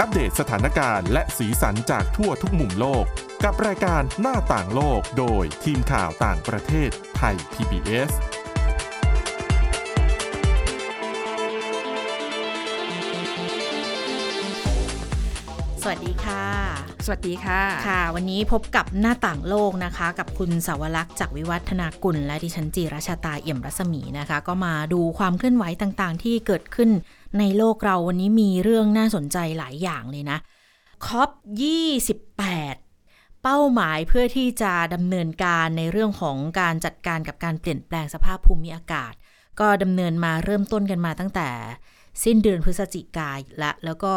อัปเดตสถานการณ์และสีสันจากทั่วทุกมุมโลก กับรายการหน้าต่างโลกโดยทีมข่าวต่างประเทศไทย PBS สวัสดีค่ะ สวัสดีค่ะ ค่ะ วันนี้พบกับหน้าต่างโลกนะคะ กับคุณสาวรักษ์จากวิวัฒนากุล และดิฉันจีราชาตาเอี่ยมรัศมีนะคะ ก็มาดูความเคลื่อนไหวต่างๆ ที่เกิดขึ้นในโลกเราวันนี้มีเรื่องน่าสนใจหลายอย่างเลยนะคอป28 เป้าหมายเพื่อที่จะดำเนินการในเรื่องของการจัดการกับการเปลี่ยนแปลงสภาพภูมิอากาศ ก็ดำเนินมาเริ่มต้นกันมาตั้งแต่ สิ้นเดือนพฤศจิกายนและแล้วก็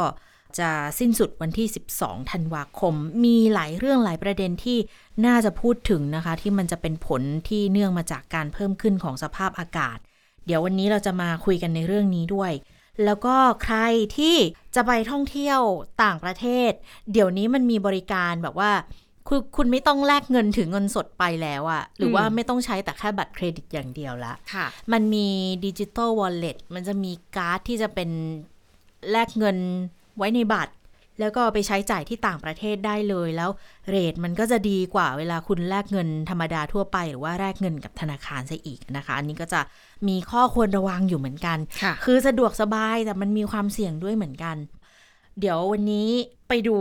จะสิ้นสุดวันที่ 12 ธันวาคม มีหลายเรื่องหลายประเด็นที่น่าจะพูดถึงนะคะ ที่มันจะเป็นผลที่เนื่องมาจากการเพิ่มขึ้นของสภาพอากาศ เดี๋ยววันนี้เราจะมาคุยกันในเรื่องนี้ด้วย แล้วก็ใครที่จะไปท่องเที่ยวต่างประเทศ เดี๋ยวนี้มันมีบริการแบบว่าคุณคุณไม่ต้องแลกเงินถือเงินสดไปแล้วอะหรือว่าไม่ต้องใช้แต่แค่บัตรเครดิตอย่างเดียวละค่ะ มันมีดิจิ t a ลวอลเล็ตมันจะมีการ์ดที่จะเป็นแลกเงิน ไว้ในบัตร แล้วก็เอาไปใช้จ่ายที่ต่างประเทศได้เลยแล้วเรทมันก็จะดีกว่าเวลาคุณแลกเงินธรรมดาทั่วไปหรือว่าแลกเงินกับธนาคารซะอีกนะคะ อันนี้ก็จะมีข้อควรระวังอยู่เหมือนกันค่ะคือสะดวกสบายแต่มันมีความเสี่ยงด้วยเหมือนกัน เดี๋ยววันนี้ไปดู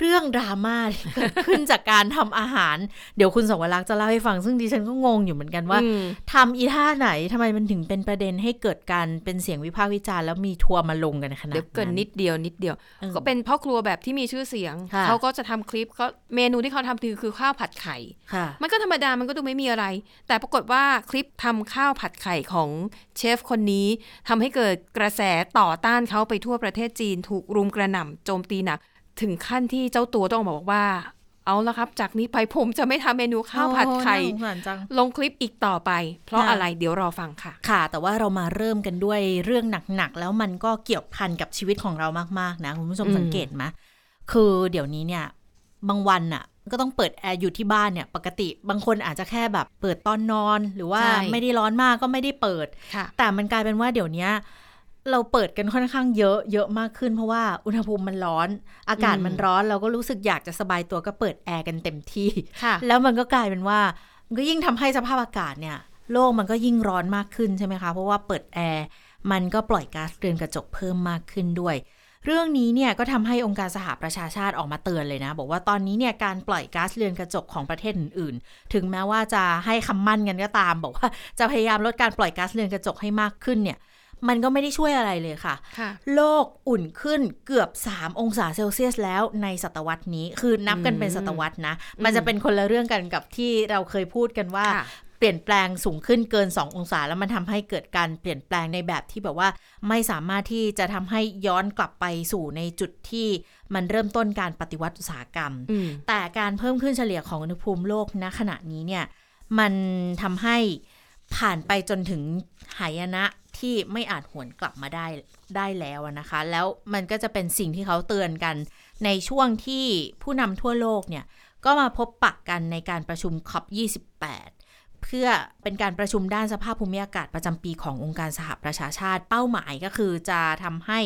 เรื่องดราม่าที่เกิดขึ้นจากการทำอาหาร เดี๋ยวคุณสวรักษ์จะเล่าให้ฟัง ซึ่งดิฉันก็งงอยู่เหมือนกันว่าอืมทำอีท่าไหนทำไมมันถึงเป็นประเด็นให้เกิดการเป็นเสียงวิพากษ์วิจารณ์แล้วมีทัวร์มาลงกันขนาดเดี๋ยวเกินนั้นนิดเดียวนิดเดียวเออก็เป็นพ่อครัวแบบที่มีชื่อเสียงค่ะเขาก็จะทำคลิปก็เมนูที่เขาทำคือคือข้าวผัดไข่ค่ะมันก็ธรรมดามันก็ดูไม่มีอะไร แต่ปรากฏว่าคลิปทำข้าวผัดไข่ของเชฟคนนี้ทำให้เกิดกระแสต่อต้านเขาไปทั่วประเทศจีน ถูกรุมกระหน่ำโจมตีหนัก ถึงขั้นที่เจ้าตัวต้องออกมาบอกว่า เอาละครับ จากนี้ไปผมจะไม่ทำเมนูข้าวผัดไข่โอ้น่าสงสารจังลงคลิปอีกต่อไป เพราะค่ะอะไรเดี๋ยวรอฟังค่ะ ค่ะ แต่ว่าเรามาเริ่มกันด้วยเรื่องหนักๆ แล้วมันก็เกี่ยวพันกับชีวิตของเรามากๆนะคุณผู้ชมอืมสังเกตไหมคือเดี๋ยวนี้เนี่ยบางวันน่ะก็ต้องเปิดแอร์อยู่ที่บ้านเนี่ยปกติบางคนอาจจะแค่แบบเปิดตอนนอน หรือว่าใช่ไม่ได้ร้อนมากก็ไม่ได้เปิดค่ะแต่มันกลายเป็นว่าเดี๋ยวเนี้ย เราเปิดกันค่อนข้างเยอะเยอะมากขึ้นเพราะว่าอุณหภูมิมันร้อน อากาศอืมมันร้อนเราก็รู้สึกอยากจะสบายตัวก็เปิดแอร์กันเต็มที่ค่ะแล้วมันก็กลายเป็นว่ามันก็ยิ่งทำให้สภาพอากาศเนี่ย โลกมันก็ยิ่งร้อนมากขึ้นใช่ไหมคะ เพราะว่าเปิดแอร์มันก็ปล่อยก๊าซเรือนกระจกเพิ่มมากขึ้นด้วย เรื่องนี้เนี่ยก็ทำให้องค์การสหประชาชาติออกมาเตือนเลยนะ บอกว่าตอนนี้เนี่ยการปล่อยก๊าซเรือนกระจกของประเทศอื่น ๆ ถึงแม้ว่าจะให้คำมั่นกันก็ตาม บอกว่าจะพยายามลดการปล่อยก๊าซเรือนกระจกให้มากขึ้นเนี่ย มันก็ไม่ได้ช่วยอะไรเลยค่ะค่ะ โลกอุ่นขึ้นเกือบ 3 องศาเซลเซียสแล้วในศตวรรษนี้ คือนับกันเป็นศตวรรษนะ มันจะเป็นคนละเรื่องกันกับที่เราเคยพูดกันว่าค่ะเปลี่ยนแปลงสูงขึ้นเกิน 2 องศาแล้วมันทำให้เกิดการเปลี่ยนแปลงในแบบที่แบบว่า ไม่สามารถที่จะทำให้ย้อนกลับไปสู่ในจุดที่มันเริ่มต้นการปฏิวัติอุตสาหกรรมอืมแต่การเพิ่มขึ้นเฉลี่ยของอุณหภูมิโลกณขณะนี้เนี่ยมันทำให้ ผ่านไปจนถึงหายนะที่ไม่อาจหวนกลับมาได้ได้แล้วนะคะ แล้วมันก็จะเป็นสิ่งที่เขาเตือนกัน ในช่วงที่ผู้นำทั่วโลกเนี่ย ก็มาพบปักกันในการประชุม COP28 เพื่อเป็นการประชุมด้านสภาพภูมิอากาศประจำปีขององค์การสหประชาชาติ เป้าหมายก็คือจะทำให้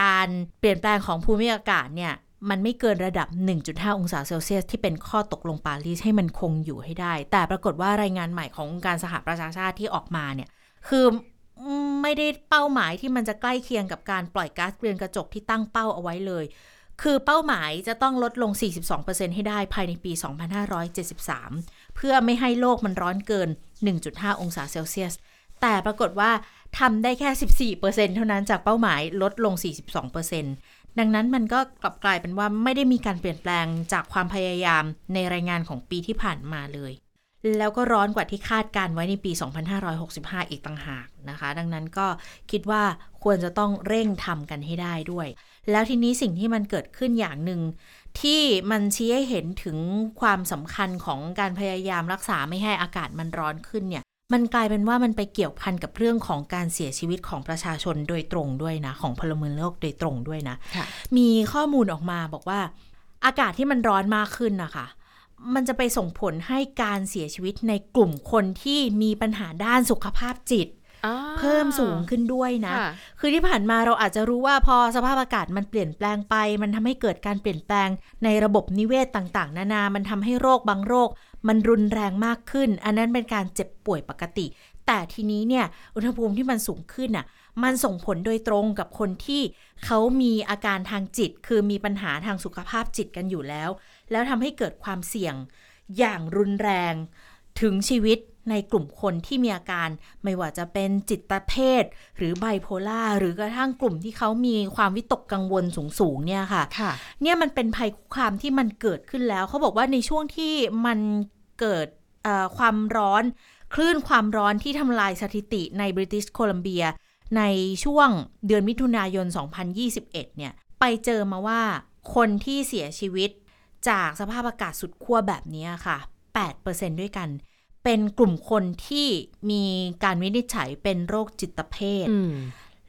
การเปลี่ยนแปลงของภูมิอากาศเนี่ย มันไม่เกินระดับ 1.5 องศาเซลเซียสที่เป็นข้อตกลงปารีสให้มันคงอยู่ให้ได้ แต่ปรากฏว่ารายงานใหม่ขององค์การสหประชาชาติที่ออกมาเนี่ยคือไม่ได้เป้าหมายที่มันจะใกล้เคียงกับการปล่อยก๊าซเรือนกระจกที่ตั้งเป้าเอาไว้เลย คือเป้าหมายจะต้องลดลง 42%ให้ได้ภายในปี 2573 เพื่อไม่ให้โลกมันร้อนเกิน 1.5 องศาเซลเซียส แต่ปรากฏว่าทำได้แค่ 14%เท่านั้นจากเป้าหมายลดลง 42% ดังนั้นมันก็กลับกลายเป็นว่าไม่ได้มีการเปลี่ยนแปลงจากความพยายามในรายงานของปีที่ผ่านมาเลย แล้วก็ร้อนกว่าที่คาดการไว้ในปี 2565 อีกต่างหากนะคะ ดังนั้นก็คิดว่าควรจะต้องเร่งทำกันให้ได้ด้วย แล้วทีนี้สิ่งที่มันเกิดขึ้นอย่างหนึ่งที่มันชี้ให้เห็นถึงความสำคัญของการพยายามรักษาไม่ให้อากาศมันร้อนขึ้นเนี่ย มันกลายเป็นว่ามันไปเกี่ยวพันกับเรื่องของการเสียชีวิตของประชาชนโดยตรงด้วยนะ ของพลเมืองโลกโดยตรงด้วยนะค่ะมีข้อมูลออกมาบอกว่า อากาศที่มันร้อนมากขึ้นนะคะมันจะไปส่งผลให้การเสียชีวิตในกลุ่มคนที่มีปัญหาด้านสุขภาพจิตอ่าเพิ่มสูงขึ้นด้วยนะค่ะคือที่ผ่านมาเราอาจจะรู้ว่าพอสภาพอากาศมันเปลี่ยนแปลงไป มันทำให้เกิดการเปลี่ยนแปลงในระบบนิเวศต่าง ๆ นานา มันทำให้โรคบางโรค มันรุนแรงมากขึ้น อันนั้นเป็นการเจ็บป่วยปกติ แต่ทีนี้เนี่ยอุณหภูมิที่มันสูงขึ้นอะมันส่งผลโดยตรงกับคนที่เขามีอาการทางจิต คือมีปัญหาทางสุขภาพจิตกันอยู่แล้ว แล้วทำให้เกิดความเสี่ยงอย่างรุนแรงถึงชีวิต ในกลุ่มคนที่มีอาการไม่ว่าจะเป็นจิตเภท หรือไบโพล่าหรือกระทั่งกลุ่มที่เขามีความวิตกกังวลสูงๆเนี่ยค่ะค่ะเนี่ยมันเป็นภัยคุกคามที่มันเกิดขึ้นแล้ว เขาบอกว่าในช่วงที่มันเกิดเอ่อความร้อนคลื่นความร้อนที่ทำลายสถิติในบริติชโคลัมเบีย ในช่วงเดือนมิถุนายน 2021 เนี่ย ไปเจอมาว่าคนที่เสียชีวิตจากสภาพอากาศสุดขั้วแบบนี้ค่ะ 8%ด้วยกัน เป็นกลุ่มคนที่มีการวินิจฉัยเป็นโรคจิตเภทอืม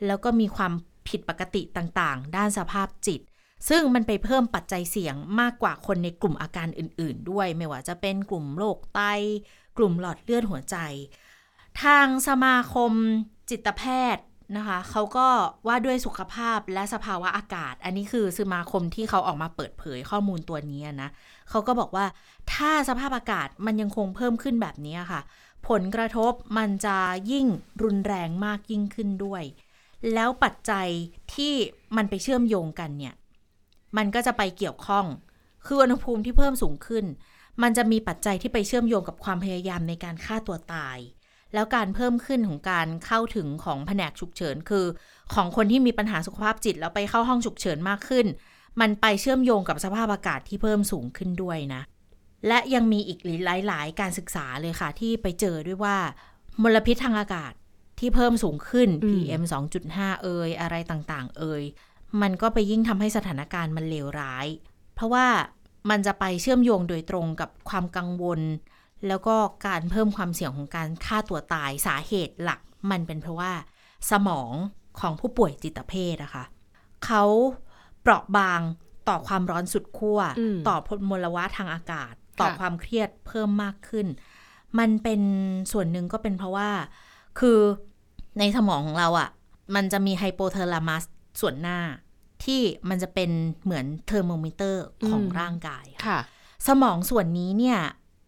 แล้วก็มีความผิดปกติต่างๆ ด้านสภาพจิต ซึ่งมันไปเพิ่มปัจจัยเสี่ยงมากกว่าคนในกลุ่มอาการอื่น ๆ ด้วย ไม่ว่าจะเป็นกลุ่มโรคไต กลุ่มหลอดเลือดหัวใจ ทางสมาคมจิตแพทย์ นะคะเขาก็ว่าด้วยสุขภาพและสภาวะอากาศ อันนี้คือสมาคมที่เขาออกมาเปิดเผยข้อมูลตัวนี้นะเขาก็บอกว่าถ้าสภาพอากาศมันยังคงเพิ่มขึ้นแบบนี้ค่ะ ผลกระทบมันจะยิ่งรุนแรงมากยิ่งขึ้นด้วย แล้วปัจจัยที่มันไปเชื่อมโยงกันเนี่ย มันก็จะไปเกี่ยวข้อง คืออุณหภูมิที่เพิ่มสูงขึ้น มันจะมีปัจจัยที่ไปเชื่อมโยงกับความพยายามในการฆ่าตัวตาย แล้วการเพิ่มขึ้นของการเข้าถึงของแผนกฉุกเฉิน คือ ของคนที่มีปัญหาสุขภาพจิต แล้วไปเข้าห้องฉุกเฉินมากขึ้น มันไปเชื่อมโยงกับสภาพอากาศที่เพิ่มสูงขึ้นด้วยนะ และยังมีอีกหลาย ๆ การศึกษาเลยค่ะ ที่ไปเจอด้วยว่ามลพิษทางอากาศที่เพิ่มสูงขึ้นอืม PM 2.5 เอ่ยอะไรต่าง ๆ เอ่ยมันก็ไปยิ่งทำให้สถานการณ์มันเลวร้าย เพราะว่ามันจะไปเชื่อมโยงโดยตรงกับความกังวล แล้วก็การเพิ่มความเสี่ยงของการฆ่าตัวตายสาเหตุหลัก มันเป็นเพราะว่าสมองของผู้ป่วยจิตเภทอะค่ะเขาเปราะบางต่อความร้อนสุดขั้วอืมต่อมลพิษทางอากาศ ต่อค่ะความเครียดเพิ่มมากขึ้น มันเป็นส่วนหนึ่งก็เป็นเพราะว่า คือในสมองของเราอ่ะ มันจะมีไฮโปเทอร์ลามัสส่วนหน้า ที่มันจะเป็นเหมือนเทอร์โมมิเตอร์ของอืมร่างกายค่ะค่ะ สมองส่วนนี้เนี่ย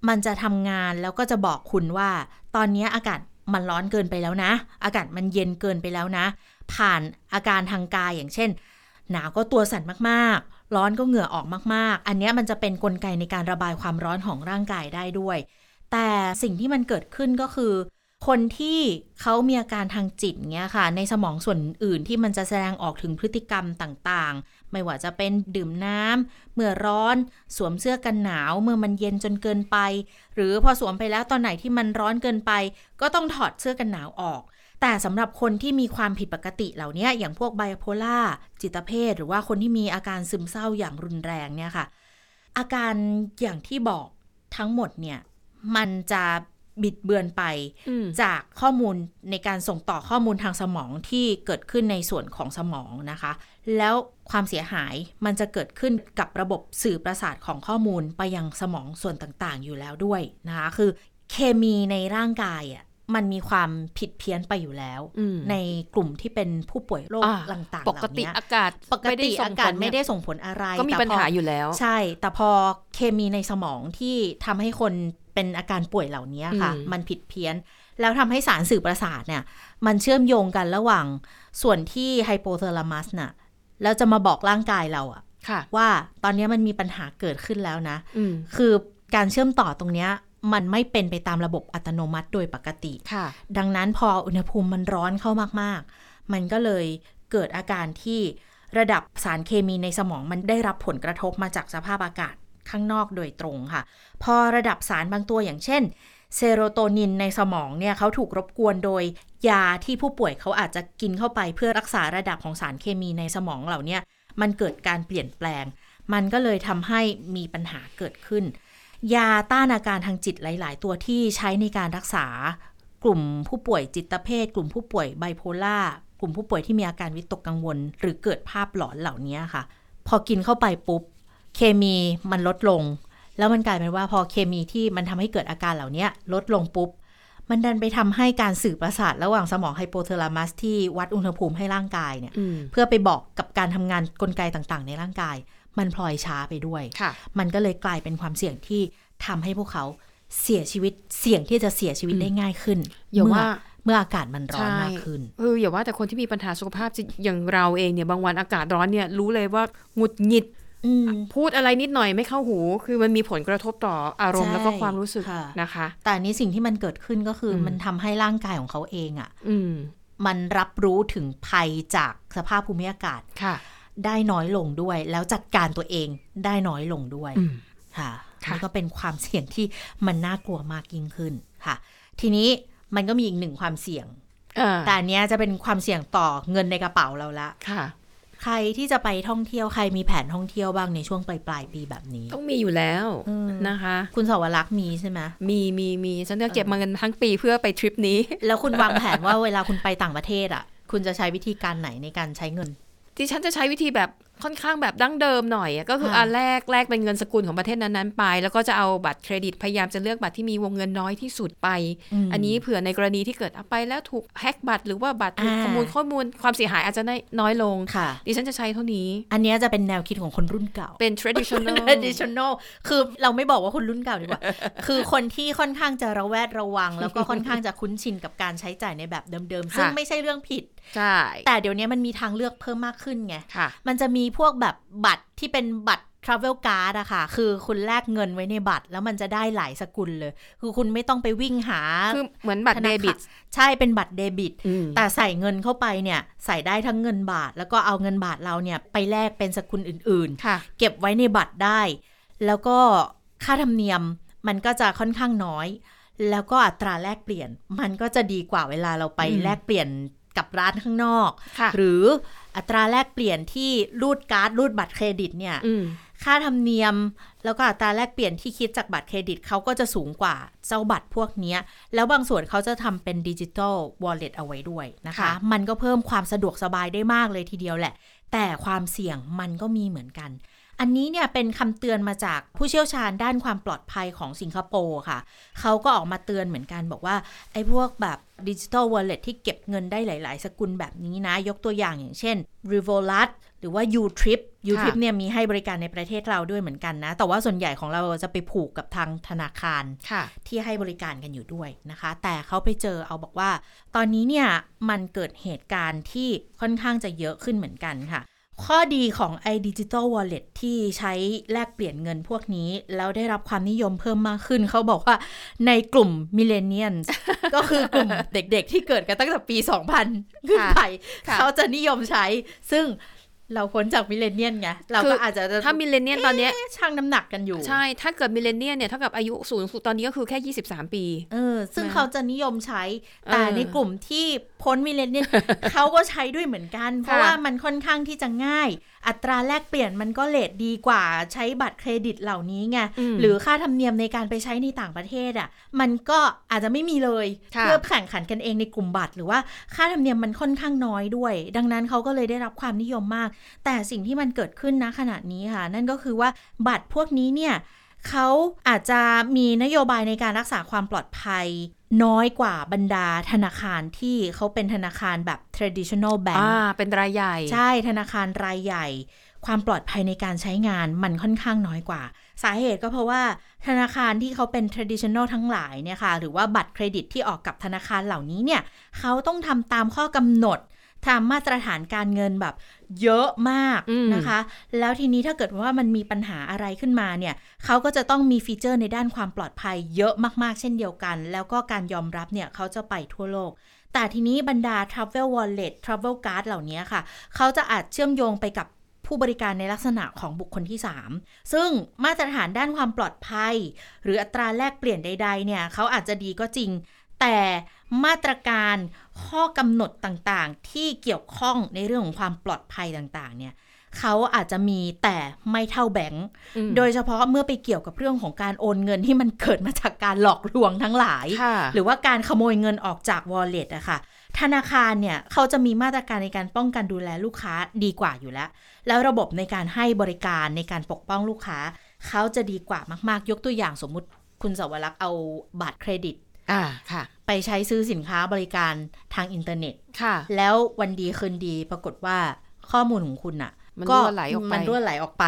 มันจะทำงานแล้วก็จะบอกคุณว่า ตอนนี้อากาศมันร้อนเกินไปแล้วนะ อากาศมันเย็นเกินไปแล้วนะ ผ่านอาการทางกายอย่างเช่น หนาวก็ตัวสั่นมากๆ ร้อนก็เหงื่อออกมากๆ อันนี้มันจะเป็นนกลไกในการระบายความร้อนของร่างกายได้ด้วย แต่สิ่งที่มันเกิดขึ้นก็คือ คนที่เขามีอาการทางจิตเงี้ยค่ะ ในสมองส่วนอื่นที่มันจะแสดงออกถึงพฤติกรรมต่างๆ ไม่ว่าจะเป็นดื่มน้ำเมื่อร้อนสวมเสื้อกันหนาวเมื่อมันเย็นจนเกินไป หรือพอสวมไปแล้วตอนไหนที่มันร้อนเกินไป ก็ต้องถอดเสื้อกันหนาวออก แต่สำหรับคนที่มีความผิดปกติเหล่านี้อย่างพวกไบโพลาร์จิตเภทหรือว่าคนที่มีอาการซึมเศร้าอย่างรุนแรงเนี่ยค่ะ อาการอย่างที่บอกทั้งหมดเนี่ยมันจะ บิดเบือนไปอืมจากข้อมูลในการส่งต่อข้อมูลทางสมองที่เกิดขึ้นในส่วนของสมองนะคะ แล้วความเสียหายมันจะเกิดขึ้นกับระบบสื่อประสาทของข้อมูลไปยังสมองส่วนต่างๆ อยู่แล้วด้วยนะคะ คือเคมีในร่างกายอะ มันมีความผิดเพี้ยนไปอยู่แล้วอืมในกลุ่มที่เป็นผู้ป่วยโรคอ่าต่างๆปกติเหล่านี้อากาศปกติส่อางกาศผลไม่ได้ส่งผลอะไร ก็มีแต่ปัญพอหาอยู่แล้ว ใช่ แต่พอเคมีในสมองที่ทำให้คนเป็นอาการป่วยเหล่านี้ค่ะอืมมันผิดเพี้ยน แล้วทำให้สารสื่อประสาทเนี่ย มันเชื่อมโยงกันระหว่างส่วนที่ไฮโปเทอร์ลามัสน่ะแล้วจะมาบอกร่างกายเราอะค่ะว่าตอนนี้มันมีปัญหาเกิดขึ้นแล้วนะอืมคือการเชื่อมต่อตรงเนี้ย มันไม่เป็นไปตามระบบอัตโนมัติโดยปกติค่ะ ดังนั้นพออุณหภูมิมันร้อนเข้ามากๆ มันก็เลยเกิดอาการที่ระดับสารเคมีในสมองมันได้รับผลกระทบมาจากสภาพอากาศข้างนอกโดยตรงค่ะ พอระดับสารบางตัวอย่างเช่น เซโรโทนินในสมองเนี่ยเขาถูกรบกวนโดยยาที่ผู้ป่วยเขาอาจจะกินเข้าไปเพื่อรักษาระดับของสารเคมีในสมองเหล่าเนี้ยมันเกิดการเปลี่ยนแปลง มันก็เลยทำให้มีปัญหาเกิดขึ้น ยาต้านอาการทางจิตหลาย ๆ ตัวที่ใช้ในการรักษากลุ่มผู้ป่วยจิตเภท กลุ่มผู้ป่วยไบโพล่ากลุ่มผู้ป่วยที่มีอาการวิตกกังวล หรือเกิดภาพหลอนเหล่านี้ค่ะ พอกินเข้าไปปุ๊บ เคมีมันลดลง แล้วมันกลายเป็นว่าพอเคมีที่มันทำให้เกิดอาการเหล่านี้ลดลงปุ๊บ มันดันไปทำให้การสื่อประสาทระหว่างสมองไฮโปเทลามัสที่วัดอุณหภูมิให้ร่างกายเนี่ยอืมเพื่อไปบอกกับการทำงานกลไกต่างๆ ในร่างกาย มันพลอยช้าไปด้วยค่ะมันก็เลยกลายเป็นความเสี่ยงที่ทำให้พวกเขาเสียชีวิตเสี่ยงที่จะเสียชีวิตได้ง่ายขึ้นอย่าเมื่ว่าเมื่ออากาศมันร้อนใช่มากขึ้นเอออย่าว่าแต่คนที่มีปัญหาสุขภาพสิอย่างเราเองเนี่ยบางวันอากาศร้อนเนี่ยรู้เลยว่าหงุดหงิดอืมพูดอะไรนิดหน่อยไม่เข้าหู คือมันมีผลกระทบต่ออารมณ์ใช่แล้วก็ความรู้สึกค่ะนะคะ แต่อันนี้สิ่งที่มันเกิดขึ้นก็คืออมมันทำให้ร่างกายของเขาเองอะ่ะอืมมันรับรู้ถึงภัยจากสภาพภูมิอากาศค่ะ ได้น้อยลงด้วย แล้วจัดการตัวเองได้น้อยลงด้วยอืมค่ะค่ะนี่ก็เป็นความเสี่ยงที่มันน่ากลัวมากยิ่งขึ้นค่ะ ทีนี้มันก็มีอีกหนึ่งความเสี่ยงอ่าแต่อันเนี้ยจะเป็นความเสี่ยงต่อเงินในกระเป๋าเราละค่ะใครที่จะไปท่องเที่ยวใครมีแผนท่องเที่ยวบ้างในช่วงปลายปลายๆปีแบบนี้ ต้องมีอยู่แล้วอืมนะคะ คุณสาวรักษ์มีใช่ไหมมีมีมีฉันจะเก็บมาเงินทั้งปีเพื่อไปทริปนี้ แล้วคุณวางแผนว่าเวลาคุณไปต่างประเทศอะ คุณจะใช้วิธีการไหนในการใช้เงิน ดิฉันจะใช้วิธีแบบ ค่อนข้างแบบดั้งเดิมหน่อยอะก็คือค่ะอันแรกแรกเป็นเงินสกุลของประเทศนั้นๆไป แล้วก็จะเอาบัตรเครดิตพยายามจะเลือกบัตรที่มีวงเงินน้อยที่สุดไปมอันนี้เผื่อในกรณีที่เกิดเอาไปแล้วถูกแฮ็กบัตร หรือว่าบัตรถูกอ่าขโมยข้อมูลความเสียหายอาจจะได้น้อยลงค่ะดิฉันจะใช้เท่านี้ อันเนี้ยจะเป็นแนวคิดของคนรุ่นเก่า เป็น traditional traditional คือเราไม่บอกว่าคนรุ่นเก่าดีกว่า คือคนที่ค่อนข้างจะระแวดระวัง แล้วก็ค่อนข้างจะคุ้นชินกับการใช้จ่ายในแบบเดิมๆ ซึ่งค่ะไม่ใช่เรื่องผิด ใช่ แต่เดี๋ยวนี้มันมีทางเลือกเพิ่มมากขึ้นไงค่ะมันจะมีพวกแบบบัตรที่เป็นบัตร travel card อะค่ะ คือคุณแลกเงินไว้ในบัตร แล้วมันจะได้หลายสกุลเลย คือคุณไม่ต้องไปวิ่งหา คือเหมือนบัตรธเดนาคารบิต ใช่ เป็นบัตรเดบิตอืมแต่ใส่เงินเข้าไปเนี่ย ใส่ได้ทั้งเงินบาท แล้วก็เอาเงินบาทเราเนี่ยไปแลกเป็นสกุลอื่นค่ะๆเก็บไว้ในบัตรได้ แล้วก็ค่าธรรมเนียมมันก็จะค่อนข้างน้อย แล้วก็อัตราแลกเปลี่ยน มันก็จะดีกว่าเวลาเราไปอืมแลกเปลี่ยน กับร้านข้างนอกค่ะหรืออัตราแลกเปลี่ยนที่รูดการ์ดรูดบัตรเครดิตเนี่ยอืมค่าธรรมเนียมแล้วก็อัตราแลกเปลี่ยนที่คิดจากบัตรเครดิตเขาก็จะสูงกว่าเจ้าบัตรพวกเนี้ยแล้วบางส่วนเขาจะทำเป็นดิจิ t a ลวอลเล็ตเอาไว้ด้วยนะคะค่ะมันก็เพิ่มความสะดวกสบายได้มากเลยทีเดียวแหละ แต่ความเสี่ยงมันก็มีเหมือนกัน อันนี้เนี่ยเป็นคำเตือนมาจากผู้เชี่ยวชาญด้านความปลอดภัยของสิงคโปร์ค่ะ เขาก็ออกมาเตือนเหมือนกันบอกว่าไอ้พวกแบบ ดิจิ t a ลวอลเล็ตที่เก็บเงินได้หลาย ๆ สกุลแบบนี้นะ ยกตัวอย่างอย่างเช่น r e v o l u t หรือว่า Utrip Utrip เนี่ยมีให้บริการในประเทศเราด้วยเหมือนกันนะ แต่ว่าส่วนใหญ่ของเราจะไปผูกกับทางธนาคารค่ะที่ให้บริการกันอยู่ด้วยนะคะ แต่เขาไปเจอเอาบอกว่า ตอนนี้เนี่ยมันเกิดเหตุการณ์ที่ค่อนข้างจะเยอะขึ้นเหมือนกันค่ะ ข้อดีของไอ้ดิจิ t a ลวอลเล็ตที่ใช้แลกเปลี่ยนเงินพวกนี้ แล้วได้รับความนิยมเพิ่มมากขึ้น เขาบอกว่าในกลุ่ม millennial ก็คือกลุ่มเด็กๆ ที่เกิดกันตั้งแต่ปี 2000 ขึ้นไปค่ะเขาจะนิยมใช้ ซึ่ง เราพ้นจาก millennial ไง เราก็คืออาจจะถ้า millennial ตอนเนี้ยเอ๊ะชั่งน้ำหนักกันอยู่ ใช่ ถ้าเกิด millennial เนี่ยเท่ากับอายุสูงสุดตอนนี้ก็คือแค่ 23 ปีเออซึ่งนะเขาจะนิยมใช้ แต่เออในกลุ่มที่พ้นมิเลเนียนเขาก็ใช้ด้วยเหมือนกัน เพราะค่ะว่ามันค่อนข้างที่จะง่าย อัตราแลกเปลี่ยนมันก็เลทดีกว่าใช้บัตรเครดิตเหล่านี้ไงมหรือค่าธรรมเนียมในการไปใช้ในต่างประเทศอะมันก็อาจจะไม่มีเลยค่ะเพื่อแข่งขันกันเองในกลุ่มบัตร หรือว่าค่าธรรมเนียมมันค่อนข้างน้อยด้วย ดังนั้นเขาก็เลยได้รับความนิยมมาก แต่สิ่งที่มันเกิดขึ้นนะขณะนี้ค่ะ นั่นก็คือว่าบัตรพวกนี้เนี่ยเขาอาจจะมีนโยบายในการรักษาความปลอดภัย น้อยกว่าบรรดาธนาคารที่เขาเป็นธนาคารแบบ traditional bank อ่าเป็นรายใหญ่ ใช่ธนาคารรายใหญ่ ความปลอดภัยในการใช้งานมันค่อนข้างน้อยกว่า สาเหตุก็เพราะว่าธนาคารที่เขาเป็น traditional ทั้งหลายเนี่ยค่ะ หรือว่าบัตรเครดิตที่ออกกับธนาคารเหล่านี้เนี่ยเขาต้องทำตามข้อกำหนด ตามมาตรฐานการเงินแบบเยอะมากอืมนะคะ แล้วทีนี้ถ้าเกิดว่ามันมีปัญหาอะไรขึ้นมาเนี่ยเขาก็จะต้องมีฟีเจอร์ในด้านความปลอดภัยเยอะมากๆ เช่นเดียวกัน แล้วก็การยอมรับเนี่ยเขาจะไปทั่วโลก แต่ทีนี้บรรดา Travel Wallet Travel Card เหล่านี้ค่ะ เขาจะอาจเชื่อมโยงไปกับผู้บริการในลักษณะของบุคคลที่ 3 ซึ่งมาตรฐานด้านความปลอดภัย หรืออัตราแลกเปลี่ยนใด ๆ เนี่ยเขาอาจจะดีก็จริง แต่มาตรการข้อกำหนดต่างๆ ที่เกี่ยวข้องในเรื่องของความปลอดภัยต่างๆ เนี่ยเขาอาจจะมีแต่ไม่เท่าแบงก์อืมโดยเฉพาะเมื่อไปเกี่ยวกับเรื่องของการโอนเงินที่มันเกิดมาจากการหลอกลวงทั้งหลายค่ะหรือว่าการขโมยเงินออกจาก wallet อะค่ะ ธนาคารเนี่ยเขาจะมีมาตรการในการป้องกันดูแลลูกค้าดีกว่าอยู่แล้ว แล้วระบบในการให้บริการในการปกป้องลูกค้า เขาจะดีกว่ามากๆ ยกตัวอย่างสมมุติคุณสวรักษ์เอาบัตรเครดิต อ่าค่ะ ไปใช้ซื้อสินค้าบริการทางอินเทอร์เน็ตค่ะ แล้ววันดีคืนดีปรากฏว่าข้อมูลของคุณอะ มันก็รั่วไหลออกไปมันรั่วไหลออกไป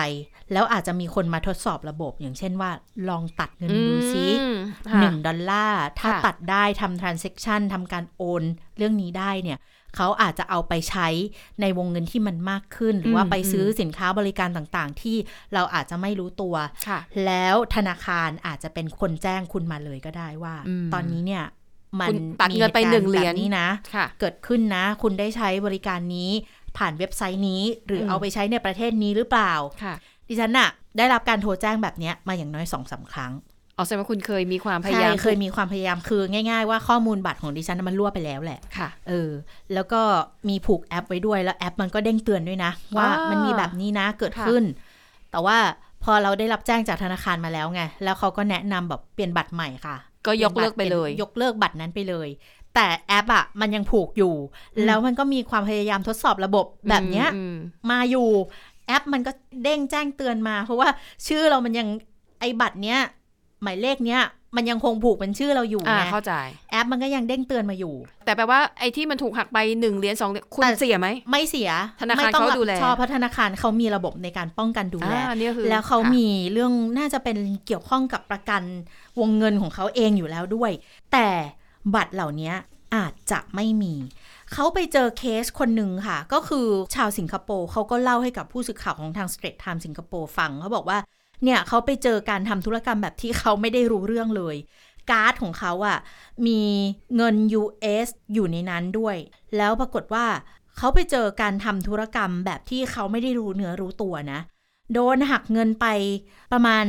แล้วอาจจะมีคนมาทดสอบระบบ อย่างเช่นว่า ลองตัดเงินดูซิอืมค่ะหนึ่งดอลลาร์ ถ้าค่ะตัดได้ทำ transaction ทำการโอนเรื่องนี้ได้เนี่ยเขาอาจจะเอาไปใช้ในวงเงินที่มันมากขึ้น หรือว่าอืมไปซื้อสินค้าบริการต่างๆ ที่เราอาจจะไม่รู้ตัวค่ะแล้วธนาคารอาจจะเป็นคนแจ้งคุณมาเลยก็ได้ว่าอืมตอนนี้เนี่ยมันคุณตัดเงินไปมีตุการณ์หนึ่งเหรียญแบบนี้นะค่ะเกิดขึ้นนะ คุณได้ใช้บริการนี้ ผ่านเว็บไซต์นี้ หรืออมเอาไปใช้ในประเทศนี้หรือเปล่าค่ะดิฉันน่ะได้รับการโทรแจ้งแบบเนี้ยมาอย่างน้อยสองสาครั้งอ๋อแสดงว่าคุณเคยมีความพยาใช่ยาม เคยมีความพยายามคือง่ายๆว่าข้อมูลบัตรของดิฉันน่ะมันรั่วไปแล้วแหละ ค่ะ เออ แล้วก็มีผูกแอปไว้ด้วย แล้วแอปมันก็เด้งเตือนด้วยนะ ว่าอ่ามัมันมีแบบนี้นะเกิดค่ะขึ้น แต่ว่าพอเราได้รับแจ้งจากธนาคารมาแล้วไง แล้วเขาก็แนะนำแบบเปลี่ยนบัตรใหม่ค่ะ ก็ยกเลิกไปเลย ยกเลิกบัตรนั้นไปเลย แต่แอปอะมันยังผูกอยู่ แล้วมันก็มีความพยายามทดสอบระบบแบบเนี้ยอืมมาอยู่แอปมันก็เด้งแจ้งเตือนมา เพราะว่าชื่อเรามันยังไอ้บัตรเนี้ยหมายเลขเนี้ยมันยังคงผูกเป็นชื่อเราอยู่อ่าไงเข้าใจแอปมันก็ยังเด้งเตือนมาอยู่ แต่แปลว่าไอ้ที่มันถูกหักไปหนึ่งเหรียญสองเหรียญคุณแต่เสียไหม ไม่เสีย ธนาคารไม่ต้องเขาดูแลรับผิชอบเพราะธนาคารเขามีระบบในการป้องกันดูแลอ่าเนี่ยคือแล้วเขาค่ะมีเรื่องน่าจะเป็นเกี่ยวข้องกับประกันวงเงินของเขาเองอยู่แล้วด้วย แต่ บัตรเหล่านี้อาจจะไม่มีเขาไปเจอเคสคนหนึ่งค่ะ ก็คือชาวสิงคโปร์เขาก็เล่าให้กับผู้สื่อข่าวของทาง Straight Time สิงคโปร์ฟังเขาบอกว่า เนี่ยเขาไปเจอการทำธุรกรรมแบบที่เขาไม่ได้รู้เรื่องเลย การ์ดของเขาอะมีเงิน US อยู่ในนั้นด้วย แล้วปรากฏว่าเขาไปเจอการทำธุรกรรมแบบที่เขาไม่ได้รู้เนื้อรู้ตัวนะ โดนหักเงินไปประมาณ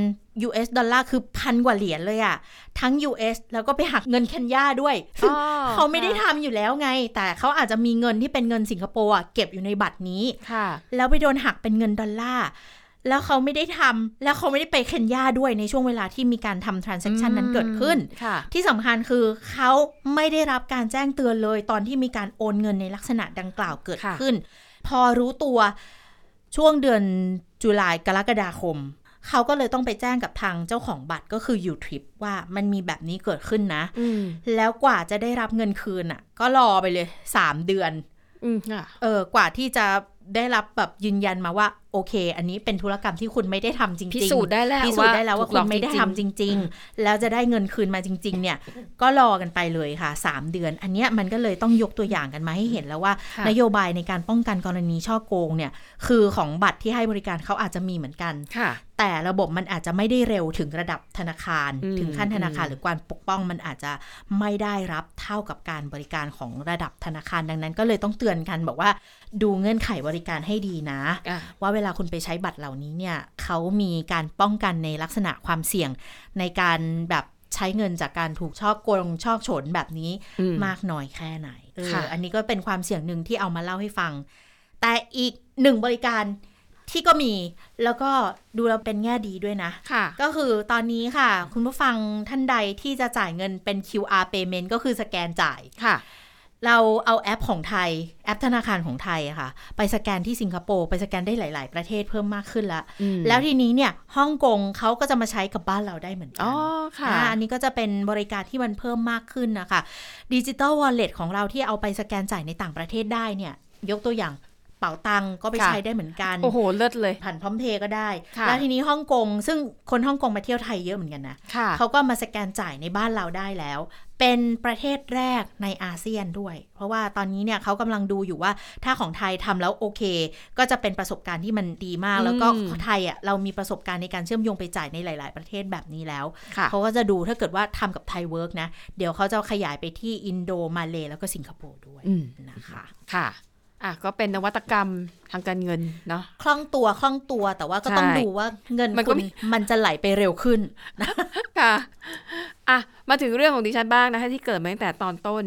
US ดอลลาร์คือพันกว่าเหรียญเลยอะทั้ง US แล้วก็ไปหักเงินเคนยาด้วยซึ่งอ๋อเขาไม่ได้ค่ะทำอยู่แล้วไง แต่เขาอาจจะมีเงินที่เป็นเงินสิงคโปร์อะเก็บอยู่ในบัตรนี้ค่ะแล้วไปโดนหักเป็นเงินดอลลาร์แล้วเขาไม่ได้ทำแล้วเขาไม่ได้ไปเคนยาด้วยในช่วงเวลาที่มีการทำ transaction นั้นเกิดขึ้นค่ะที่สำคัญคือเขาไม่ได้รับการแจ้งเตือนเลย ตอนที่มีการโอนเงินในลักษณะดังกล่าวเกิดค่ะขึ้น พอรู้ตัวช่วงเดือน จุลายกรกฎาคม เขาก็เลยต้องไปแจ้งกับทางเจ้าของบัตรก็คือ u t r i p ว่ามันมีแบบนี้เกิดขึ้นนะอืมแล้วกว่าจะได้รับเงินคืนอะ ก็รอไปเลย3เดือนอืมค่ะเออกว่าที่จะได้รับแบบยืนยันมาว่า โอเค อันนี้เป็นธุรกรรมที่คุณไม่ได้ทำจริงๆ พิสูจน์ได้แล้วพิสูจน์ได้แล้วว่าถูกหลคุอกณไม่ได้จริงๆทำจริง ๆ แล้วจะได้เงินคืนมาจริง ๆ เนี่ย ก็รอกันไปเลยค่ะ 3 เดือน อันเนี้ยมันก็เลยต้องยกตัวอย่างกันมาให้เห็นแล้วว่าค่ะนโยบายในการป้องกันกรณีช่อโกงเนี่ย คือของบัตรที่ให้บริการเขาอาจจะมีเหมือนกันค่ะแต่ระบบมันอาจจะไม่ได้เร็วถึงระดับธนาคารอืมถึงขั้นธนาคารอืมหรือการปกป้องมันอาจจะไม่ได้รับเท่ากับการบริการของระดับธนาคารดังนั้น ก็เลยต้องเตือนกันบอกว่าดูเงื่อนไขบริการให้ดีนะอะว่าเวลาคุณไปใช้บัตรเหล่านี้เนี่ยเขามีการป้องกันในลักษณะความเสี่ยงในการแบบใช้เงินจากการถูกช่อโกงช่อฉนแบบนี้อืมมากน้อยแค่ไหนเออค่ะอันนี้ก็เป็นความเสี่ยงหนึ่งที่เอามาเล่าให้ฟัง แต่อีกหนึ่งบริการที่ก็มีแล้วก็ดูแล้วเป็นแง่ดีด้วยนะค่ะก็คือตอนนี้ค่ะ คุณผู้ฟังท่านใดที่จะจ่ายเงินเป็น QR payment ก็คือสแกนจ่ายค่ะ เราเอาแอปของไทย แอปธนาคารของไทยอะค่ะ ไปสแกนที่สิงคโปร์ไปสแกนได้หลาย ๆ ประเทศเพิ่มมากขึ้นแล้วอืมแล้วทีนี้เนี่ยฮ่องกงเขาก็จะมาใช้กับบ้านเราได้เหมือนกัอ๋อค่ะอ่าอันนี้ก็จะเป็นบริการที่มันเพิ่มมากขึ้นนะคะดิจิ t a ลวอลเล็ตของเราที่เอาไปสแกนจ่ายในต่างประเทศได้เนี่ย ยกตัวอย่างเป๋าตังก็ไปค่ะใช้ได้เหมือนกัน โอ้โห เลิศเลย ผ่านพร้อมเพย์ก็ได้ค่ะแล้วทีนี้ฮ่องกง ซึ่งคนฮ่องกงมาเที่ยวไทยเยอะเหมือนกันนะค่ะเขาก็มาสแกนจ่ายในบ้านเราได้แล้ว เป็นประเทศแรกในอาเซียนด้วย เพราะว่าตอนนี้เนี่ยเขากำลังดูอยู่ว่าถ้าของไทยทำแล้วโอเค ก็จะเป็นประสบการณ์ที่มันดีมาก แล้วก็อืมไทยอะเรามีประสบการณ์ในการเชื่อมโยงไปจ่ายในหลาย ๆ ประเทศแบบนี้แล้วค่ะเขาก็จะดูถ้าเกิดว่าทำกับไทย work นะ เดี๋ยวเขาจะขยายไปที่อินโดมาเลแล้วก็สิงคโปร์ด้วยอืมนะคะค่ะ อะก็เป็นนวัตกรรมทางการเงินเนาะคล่องตัวคล่องตัวแต่ว่าก็ต้องใช่ดูว่าเงินมันก็คุณมีมันจะไหลไปเร็วขึ้นค่ะอะมาถึงเรื่องของดิฉันบ้างนะคะที่เกริ่นมาตั้งแต่ตอนต้น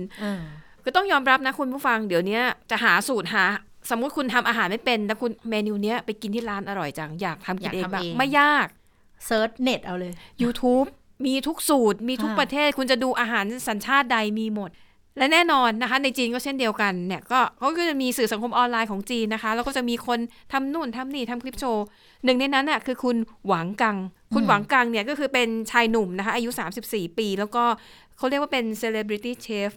ก็ต้องยอมรับนะคุณผู้ฟังเดี๋ยวนี้จะหาสูตรหา สมมุติคุณทำอาหารไม่เป็นแล้วคุณเมนูเนี้ยไปกินที่ร้านอร่อยจังอยากทำกินเองอยากทำบ้างเองไม่ยากsearch เน็ตเอาเลย YouTube มีทุกสูตรมีทุกค่ะประเทศคุณจะดูอาหารสัญชาติใดมีหมด และแน่นอนนะคะ ในจีนก็เช่นเดียวกันเนี่ยก็เขาก็จะมีสื่อสังคมออนไลน์ของจีนนะคะ แล้วก็จะมีคนทำนู่นทำนี่ทำคลิปโชว์หนึ่งในนั้นน่ะคือคุณหวังกัง คุณหวังกังเนี่ยก็คือเป็นชายหนุ่มนะคะ อายุ 34 ปี แล้วก็เขาเรียกว่าเป็น celebrity chef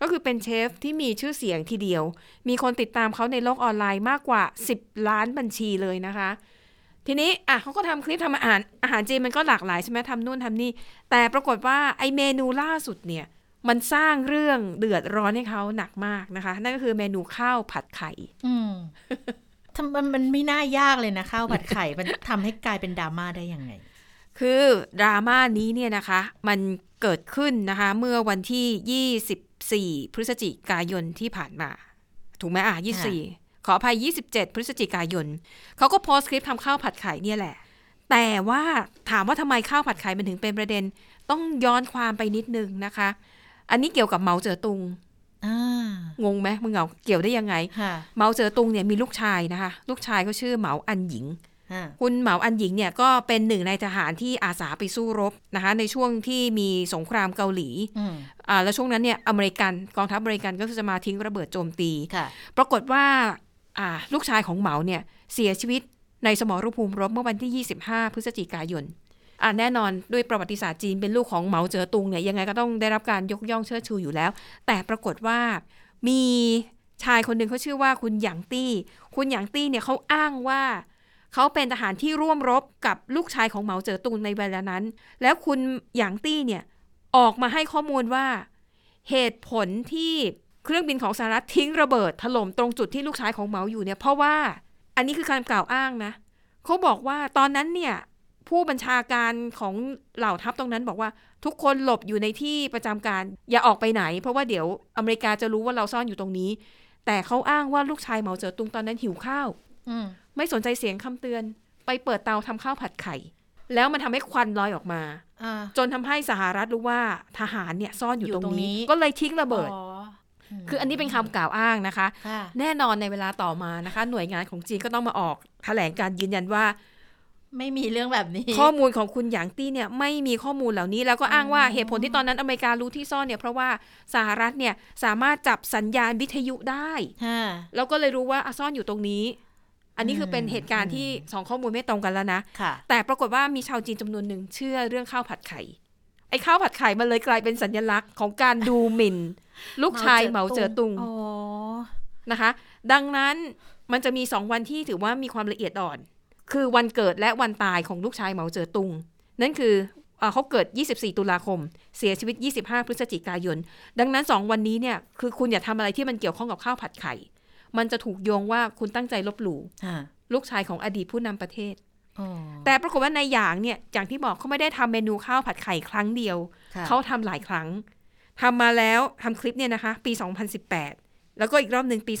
ก็คือเป็นเชฟที่มีชื่อเสียงทีเดียว มีคนติดตามเขาในโลกออนไลน์มากกว่า 10 ล้านบัญชีเลยนะคะ ทีนี้อะเขาก็ทำคลิปทำอาหารอาหารจีนมันก็หลากหลายใช่ไหมทำนู่นทำนี่ แต่ปรากฏว่าไอเมนูล่าสุดเนี่ย มันสร้างเรื่องเดือดร้อนให้เขาหนักมากนะคะ นั่นก็คือเมนูข้าวผัดไข่ อืมทำมันมันไม่น่ายากเลยนะข้าวผัดไข่ มันทำให้กลายเป็นดราม่าได้ยังไง คือดราม่านี้เนี่ยนะคะ มันเกิดขึ้นนะคะ เมื่อวันที่ 24 พฤศจิกายนที่ผ่านมา ถูกไหมอะ 24 ขออภัย 27 พฤศจิกายน เขาก็โพสต์คลิปทำข้าวผัดไข่เนี่ยแหละ แต่ว่าถามว่าทำไมข้าวผัดไข่มันถึงเป็นประเด็น ต้องย้อนความไปนิดนึงนะคะ อันนี้เกี่ยวกับเหมาเจ๋อตุงอ่างงไหมมึงเหงาเกี่ยวได้ยังไงค่ะเหมาเจ๋อตุงเนี่ยมีลูกชายนะคะ ลูกชายเขาชื่อเหมาอันหญิงอ่าคุณเหมาอันหญิงเนี่ยก็เป็นหนึ่งในทหารที่อาสาไปสู้รบนะคะ ในช่วงที่มีสงครามเกาหลีอืมอ่าแล้วช่วงนั้นเนี่ยอเมริกันกองทัพอเมริกันก็จะมาทิ้งระเบิดโจมตีค่ะปรากฏว่าอ่าลูกชายของเหมาเนี่ยเสียชีวิตในสมรภูมิรบเมื่อวันที่ 25 พฤศจิกายน อ่าแน่นอนด้วยประวัติศาสตร์จีนเป็นลูกของเหมาเจ๋อตุงเนี่ยยังไงก็ต้องได้รับการยกย่องเชิดชูอยู่แล้ว แต่ปรากฏว่ามีชายคนหนึ่งเขาชื่อว่าคุณหยางตี้ คุณหยางตี้เนี่ยเขาอ้างว่าเขาเป็นทหารที่ร่วมรบกับลูกชายของเหมาเจ๋อตุงในเวลานั้น แล้วคุณหยางตี้เนี่ยออกมาให้ข้อมูลว่าเหตุผลที่เครื่องบินของสหรัฐทิ้งระเบิดถล่มตรงจุดที่ลูกชายของเหมาอยู่เนี่ยเพราะว่าอันนี้คือการกล่าวอ้างนะเขาบอกว่าตอนนั้นเนี่ย ผู้บัญชาการของเหล่าทัพตรงนั้นบอกว่าทุกคนหลบอยู่ในที่ประจำการ อย่าออกไปไหน เพราะว่าเดี๋ยวอเมริกาจะรู้ว่าเราซ่อนอยู่ตรงนี้ แต่เขาอ้างว่าลูกชายเหมาเจ๋อตุงตอนนั้นหิวข้าวอืมไม่สนใจเสียงคำเตือน ไปเปิดเตาทำข้าวผัดไข่ แล้วมันทำให้ควันลอยออกมาอ่าจนทำให้สหรัฐรู้ว่าทหารเนี่ยซ่อนอยู่อยู่ตรงตรงนี้นี้ ก็เลยทิ้งระเบิดอ๋อคืออันนี้เป็นคำกล่าวอ้างนะคะค่ะแน่นอนในเวลาต่อมานะคะ หน่วยงานของจีนก็ต้องมาออกแถลงการยืนยันว่า ไม่มีเรื่องแบบนี้ ข้อมูลของคุณหยางตี้เนี่ยไม่มีข้อมูลเหล่านี้ แล้วก็อ้างว่าเหตุผลที่ตอนนั้นอเมริการู้ที่ซ่อนเนี่ยเพราะว่าสหรัฐเนี่ยสามารถจับสัญญาณวิทยุได้ค่ะแล้วก็เลยรู้ว่าอะซ่อนอยู่ตรงนี้ อันนี้คือเป็นเหตุการณ์ที่สองข้อมูลไม่ตรงกันแล้วนะค่ะแต่ปรากฏว่ามีชาวจีนจำนวนหนึ่งเชื่อเรื่องข้าวผัดไข่ไอ้ข้าวผัดไข่มันเลยกลายเป็นสัญลักษณ์ของการดูหมิ่น ลูกชายเหมาเจ๋อตุงอ๋อนะคะ ดังนั้นมันจะมีสองวันที่ถือว่ามีความละเอียดอ่อน คือวันเกิดและวันตายของลูกชายเหมาเจ๋อตุง นั่นคือเอ่อเขาเกิด 24 ตุลาคม เสียชีวิต 25 พฤศจิกายน ดังนั้น 2 วันนี้เนี่ยคือคุณอย่าทำอะไรที่มันเกี่ยวข้องกับข้าวผัดไข่ มันจะถูกโยงว่าคุณตั้งใจลบหลู่ค่ะลูกชายของอดีตผู้นำประเทศอ๋อแต่ปรากฏว่าในหยางเนี่ยอย่างที่บอกเขาไม่ได้ทำเมนูข้าวผัดไข่ครั้งเดียวค่ะเขาทำหลายครั้งทำมาแล้วทำคลิปเนี่ยนะคะ ปี 2018 แล้วก็อีกรอบหนึ่งปี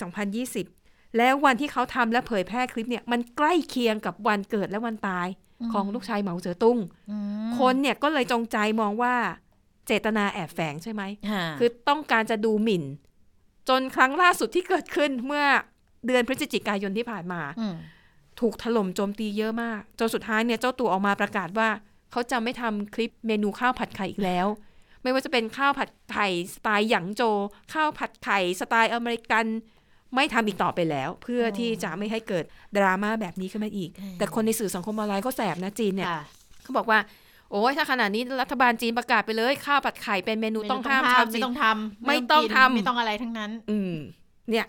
2020 แล้ววันที่เขาทำและเผยแพร่คลิปเนี่ยมันใกล้เคียงกับวันเกิดและวันตายของลูกชายเหมาเจ๋อตุ้งอืมคนเนี่ยก็เลยจงใจมองว่าเจตนาแอบแฝงใช่ไหมค่ะคือต้องการจะดูหมิ่น จนครั้งล่าสุดที่เกิดขึ้นเมื่อเดือนพฤศจิกายนที่ผ่านมามถูกถล่มโจมตีเยอะมาก จนสุดท้ายเนี่ยเจ้าตัวออกมาประกาศว่า เขาจะไม่ทำคลิปเมนูข้าวผัดไข่อีกแล้ว ไม่ว่าจะเป็นข้าวผัดไข่สไตล์หยางโจ ข้าวผัดไข่สไตล์อเมริกัน ไม่ทำอีกต่อไปแล้ว เพื่อที่จะไม่ให้เกิดดราม่าแบบนี้ขึ้นมาอีก แต่คนในสื่อสังคมออนไลน์ก็แสบนะจีนเนี่ยค่ะเขาบอกว่าโอ้ยถ้าขนาดนี้รัฐบาลจีนประกาศไปเลย ข้าวผัดไข่เป็นเมนูต้องห้ามชาวจีไม่นต้องทำไม่ต้องกินทำไม่ต้องอะไรทั้งนั้น อืมเนี่ย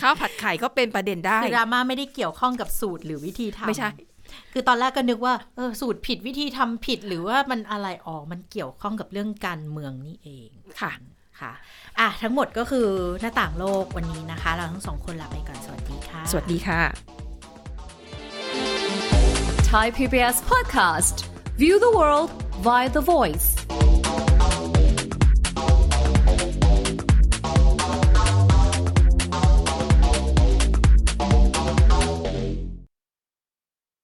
ข้าวผัดไข่ก็เป็นประเด็นได้คือดราม่าไม่ได้เกี่ยวข้องกับสูตรหรือวิธีทำไม่ใช่ คือตอนแรกก็นึกว่าเออสูตรผิดวิธีทำผิดหรือว่ามันอะไรออกมันเกี่ยวข้องกับเรื่องการเมืองนี่เองค่ะ ค่ะอะทั้งหมดก็คือหน้าต่างโลกวันนี้นะคะ เราทั้งสองคนลาไปก่อน สวัสดีค่ะ สวัสดีค่ะ Thai PBS podcast. View the world via the voice.